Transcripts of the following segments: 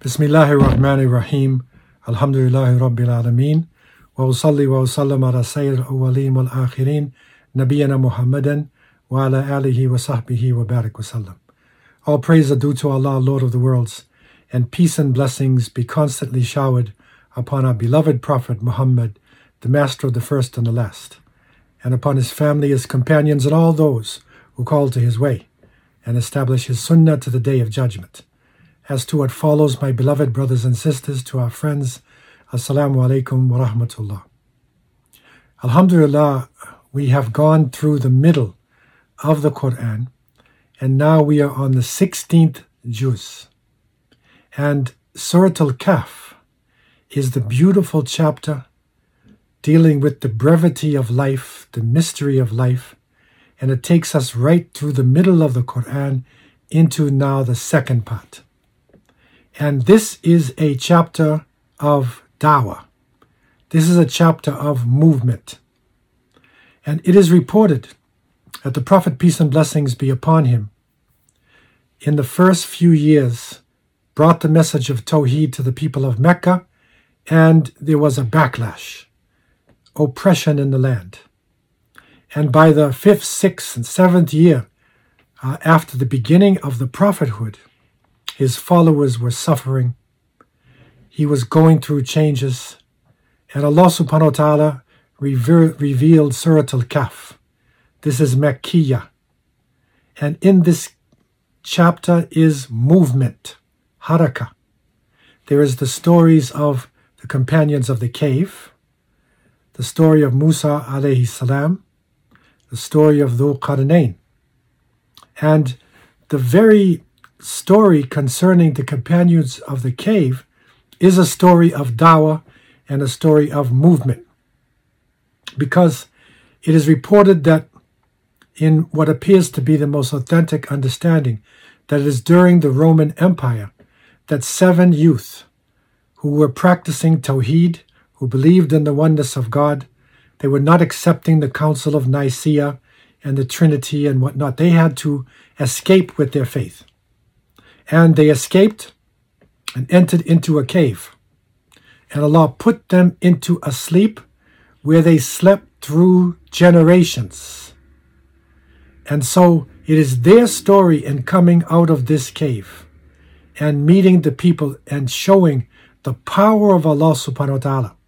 Bismillahir Rahmanir Rahim. Alhamdulillahi Rabbil Alameen. Wa usalli wa usallam ala al-awwaleen wal akhirin, Nabiyana Muhammadan wa ala alihi wa sahbihi wa barik wa sallam. All praise are due to Allah, Lord of the worlds, and peace and blessings be constantly showered upon our beloved Prophet Muhammad, the master of the first and the last, and upon his family, his companions, and all those who call to his way and establish his sunnah to the day of judgment. As to what follows, my beloved brothers and sisters, to our friends, Assalamu alaikum wa rahmatullah. Alhamdulillah, we have gone through the middle of the Quran, and now we are on the 16th juz. And Surah Al Kahf is the beautiful chapter dealing with the brevity of life, the mystery of life, and it takes us right through the middle of the Quran into now the second part. And this is a chapter of dawah. This is a chapter of movement. And it is reported that the Prophet, peace and blessings be upon him, in the first few years brought the message of Tawheed to the people of Mecca, and there was a backlash, oppression in the land. And by the fifth, sixth, and seventh year uh, after the beginning of the prophethood, his followers were suffering. He was going through changes. And Allah subhanahu wa ta'ala revealed Surah Al Kahf. This is Makkiyah. And in this chapter is movement, haraka. There is the stories of the companions of the cave, the story of Musa alayhi salam, the story of Dhul Qarnayn. And the very story concerning the companions of the cave is a story of dawah and a story of movement. Because it is reported that in what appears to be the most authentic understanding, that it is during the Roman Empire that seven youth who were practicing Tawheed, who believed in the oneness of God, they were not accepting the Council of Nicaea and the Trinity and whatnot. They had to escape with their faith. And they escaped and entered into a cave. And Allah put them into a sleep where they slept through generations. And so it is their story in coming out of this cave and meeting the people and showing the power of Allah subhanahu wa ta'ala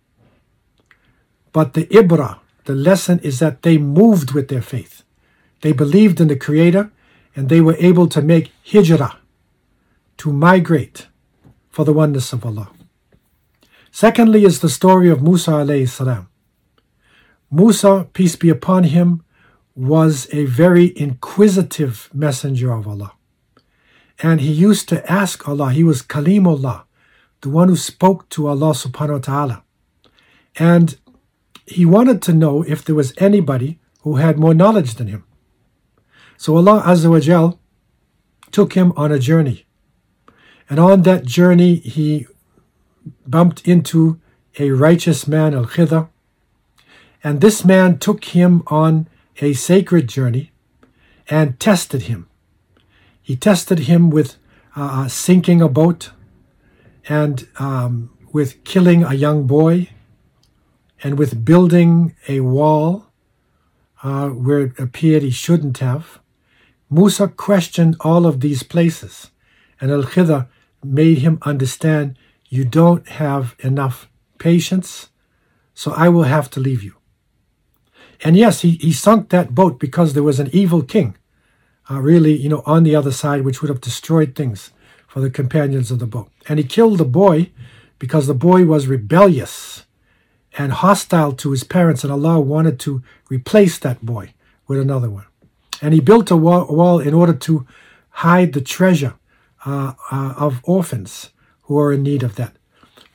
but the ibra, the lesson is that they moved with their faith. They believed in the Creator and they were able to make hijrah, to migrate for the oneness of Allah. Secondly, is the story of Musa alayhi salam. Musa, peace be upon him, was a very inquisitive messenger of Allah. And he used to ask Allah, he was Kalimullah, the one who spoke to Allah subhanahu wa ta'ala. And he wanted to know if there was anybody who had more knowledge than him. So Allah Azza wa Jal took him on a journey. And on that journey, he bumped into a righteous man, Al Khidr. And this man took him on a sacred journey and tested him. He tested him with uh, sinking a boat and um, with killing a young boy and with building a wall uh, where it appeared he shouldn't have. Musa questioned all of these places, and Al Khidr made him understand you don't have enough patience, so I will have to leave you. And yes, he, he sunk that boat because there was an evil king, uh, really, you know, on the other side, which would have destroyed things for the companions of the boat. And he killed the boy because the boy was rebellious and hostile to his parents, and Allah wanted to replace that boy with another one. And he built a wall, a wall in order to hide the treasure uh, uh, of orphans who are in need of that.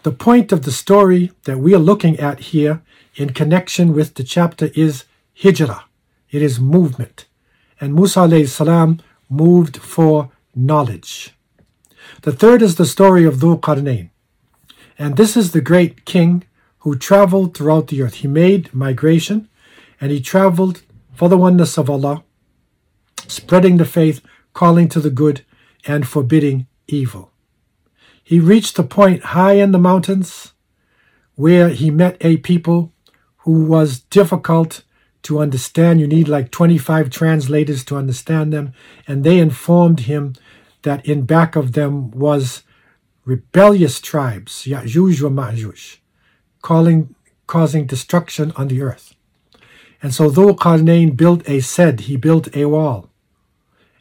The point of the story that we are looking at here in connection with the chapter is hijrah. It is movement. And Musa salam moved for knowledge. The third is the story of Dhul Qarnayn. And this is the great king who traveled throughout the earth. He made migration and he traveled for the oneness of Allah, spreading the faith, calling to the good, and forbidding evil. he reached a point high in the mountains where he met a people who was difficult to understand. You need like 25 translators to understand them. And they informed him that in back of them was rebellious tribes, Ya'juj Ma'juj, calling, causing destruction on the earth. And so Dhul Qarnayn built a sed, he built a wall.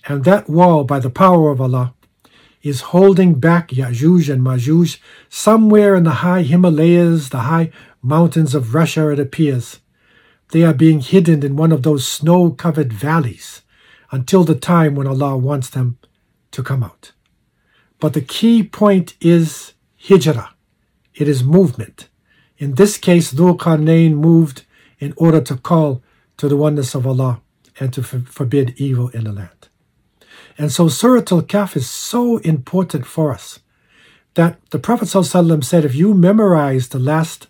And that wall, by the power of Allah, is holding back Ya'juj and Ma'juj somewhere in the high Himalayas, the high mountains of Russia, it appears. They are being hidden in one of those snow covered valleys until the time when Allah wants them to come out. But the key point is hijrah. It is movement. In this case, Dhul moved in order to call to the oneness of Allah and to forbid evil in the land. And so Surah Al-Kahf is so important for us that the Prophet ﷺ said, if you memorize the last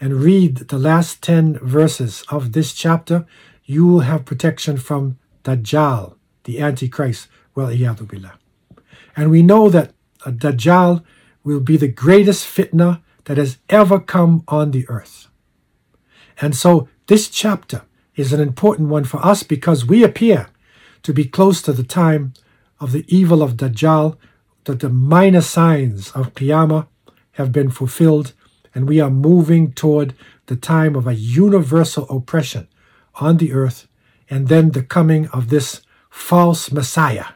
and read the last 10 verses of this chapter, you will have protection from Dajjal, the Antichrist. Well, billah. And we know that uh, Dajjal will be the greatest fitna that has ever come on the earth. And so this chapter is an important one for us because we appear to be close to the time of the evil of Dajjal, that the minor signs of Qiyamah have been fulfilled, and we are moving toward the time of a universal oppression on the earth, and then the coming of this false Messiah.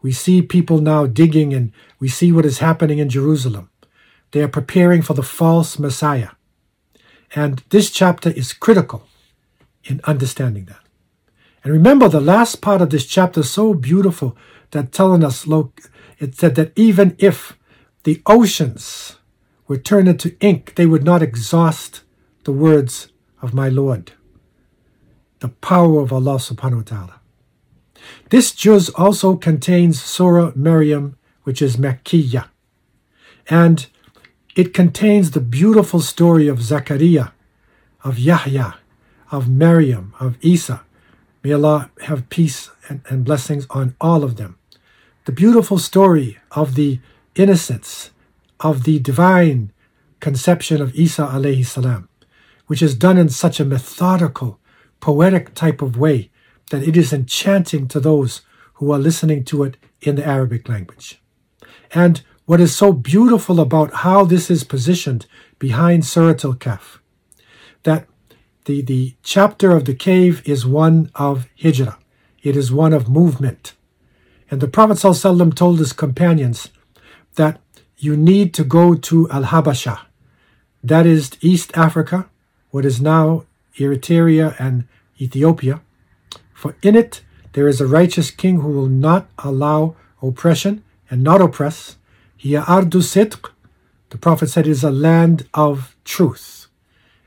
We see people now digging, and we see what is happening in Jerusalem. They are preparing for the false Messiah. And this chapter is critical in understanding that. And remember, the last part of this chapter is so beautiful that telling us, look, it said that even if the oceans were turned into ink, they would not exhaust the words of my Lord. The power of Allah subhanahu wa ta'ala. This juz also contains Surah Maryam, which is Makkiyah. And it contains the beautiful story of Zachariah, of Yahya, of Maryam, of Isa. May Allah have peace and, and blessings on all of them the beautiful story of the innocence of the divine conception of Isa alayhi salam, which is done in such a methodical, poetic type of way that it is enchanting to those who are listening to it in the Arabic language. And what is so beautiful about how this is positioned behind Surat al-Kahf, that the, the chapter of the cave is one of hijrah. It is one of movement. And the Prophet ﷺ told his companions that you need to go to Al Habasha, that is East Africa, what is now Eritrea and Ethiopia. For in it there is a righteous king who will not allow oppression and not oppress. Hiya ardu sidq. The Prophet said is a land of truth.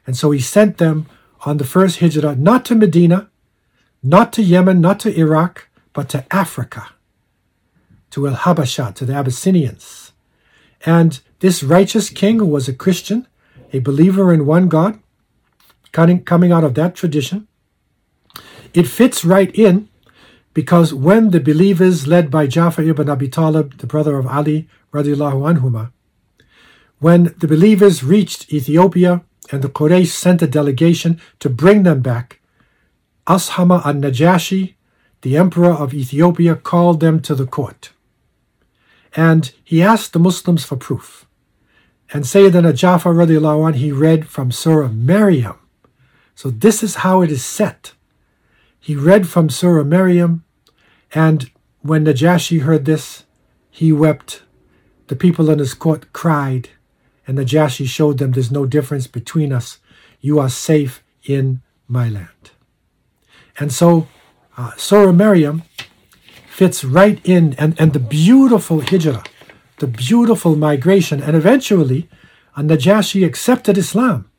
And so he sent them on the first hijrah, not to Medina, not to Yemen, not to Iraq, but to Africa to El Habasha, to the Abyssinians. And this righteous king, who was a Christian, a believer in one God, coming out of that tradition, it fits right in because when the believers led by Jafar ibn Abi Talib, the brother of Ali, radiallahu anhuma, when the believers reached Ethiopia and the Quraysh sent a delegation to bring them back, Ashama al-Najashi, the emperor of Ethiopia, called them to the court. And he asked the Muslims for proof. And Sayyidina Jafar he read from Surah Maryam. So this is how it is set. He read from Surah Maryam, and when Najashi heard this, he wept. The people in his court cried, and Najashi showed them there's no difference between us. You are safe in my land. And so, uh, Surah Maryam fits right in, and, and the beautiful hijrah, the beautiful migration, and eventually, a Najashi accepted Islam,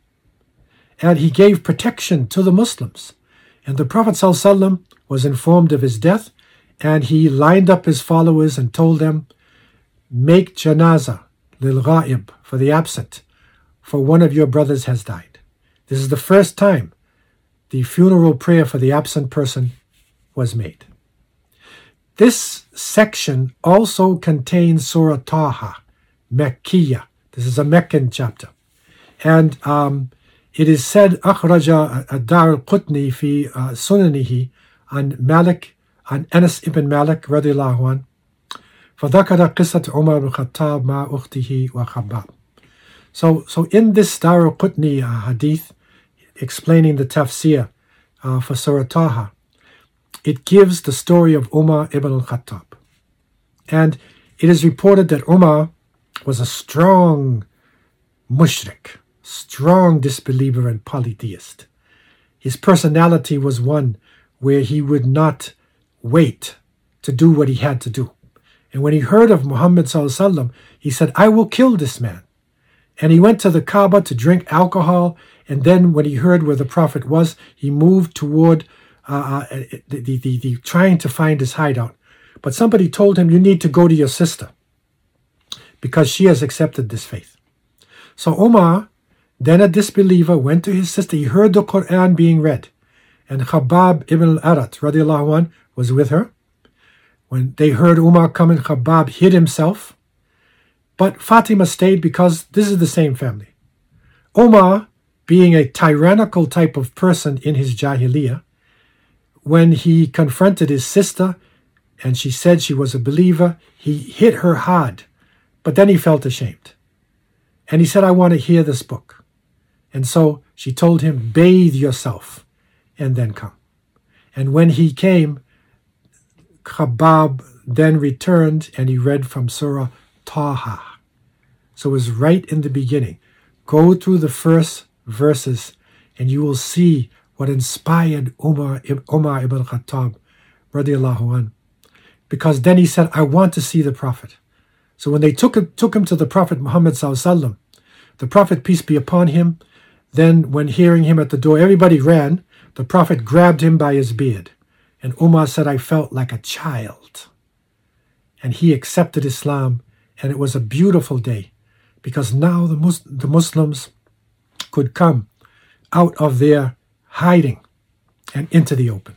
and he gave protection to the Muslims. And the Prophet ﷺ was informed of his death, and he lined up his followers and told them, Make janaza lil ghaib for the absent, for one of your brothers has died. This is the first time the funeral prayer for the absent person was made. This section also contains Surah Taha, Mekkiya. This is a Meccan chapter. And um, it is said, أخرج الدار القطني في سننه عن مالك عن أنس ibn Malik رضي الله عنه فذكر قصة عمر بن الخطاب مع أخته وخباب. So, so in this Dar al-Qutni uh, hadith, explaining the tafsir uh, for Surah Taha, it gives the story of Umar ibn al-Khattab. And it is reported that Umar was a strong mushrik, strong disbeliever and polytheist. His personality was one where he would not wait to do what he had to do. And when he heard of Muhammad, he said, I will kill this man. And he went to the Kaaba to drink alcohol. And then, when he heard where the Prophet was, he moved toward uh, uh the, the, the, the, trying to find his hideout. But somebody told him, You need to go to your sister because she has accepted this faith. So Omar, then a disbeliever, went to his sister. He heard the Quran being read. And Khabbab ibn al-Arat radiallahu was with her. When they heard Umar coming, Khabbab hid himself. But Fatima stayed because this is the same family. Omar, being a tyrannical type of person in his Jahiliyyah, when he confronted his sister and she said she was a believer, he hit her hard, but then he felt ashamed. And he said, I want to hear this book. And so she told him, Bathe yourself and then come. And when he came, Khabbab then returned and he read from Surah Taha. So it was right in the beginning. Go through the first verses and you will see what inspired Umar, Umar ibn Khattab radiallahu an. Because then he said, I want to see the Prophet. So when they took him, took him to the Prophet Muhammad the Prophet, peace be upon him, then when hearing him at the door, everybody ran. The Prophet grabbed him by his beard. And Umar said, I felt like a child. And he accepted Islam, and it was a beautiful day because now the, Mus- the Muslims could come out of their hiding and into the open.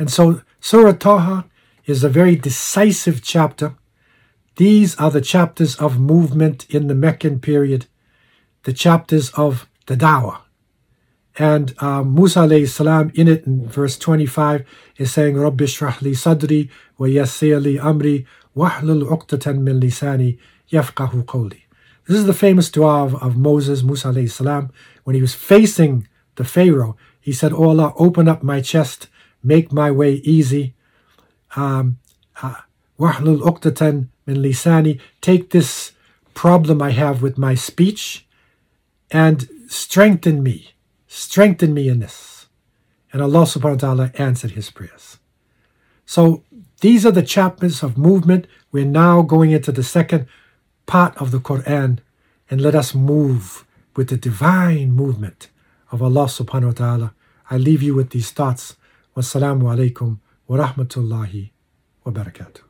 And so Surah Taha is a very decisive chapter. These are the chapters of movement in the Meccan period, the chapters of the Dawah. And uh, Musa alayhi salam in it in verse 25 is saying, Rabbi shrah li sadri wa yassir li amri wahlul uqtatan min lisani yafqahu qawli. This is the famous dua of, of Moses, Musa alayhi salam, when he was facing the Pharaoh. He said, Oh Allah, open up my chest, make my way easy. Um, uh, wahlul uqtatan min lisani. Take this problem I have with my speech and strengthen me. Strengthen me in this. And Allah subhanahu wa ta'ala answered his prayers. So these are the chapters of movement. We're now going into the second part of the Quran. And let us move with the divine movement of Allah subhanahu wa ta'ala. I leave you with these thoughts. Wassalamu alaikum wa rahmatullahi wa barakatuh.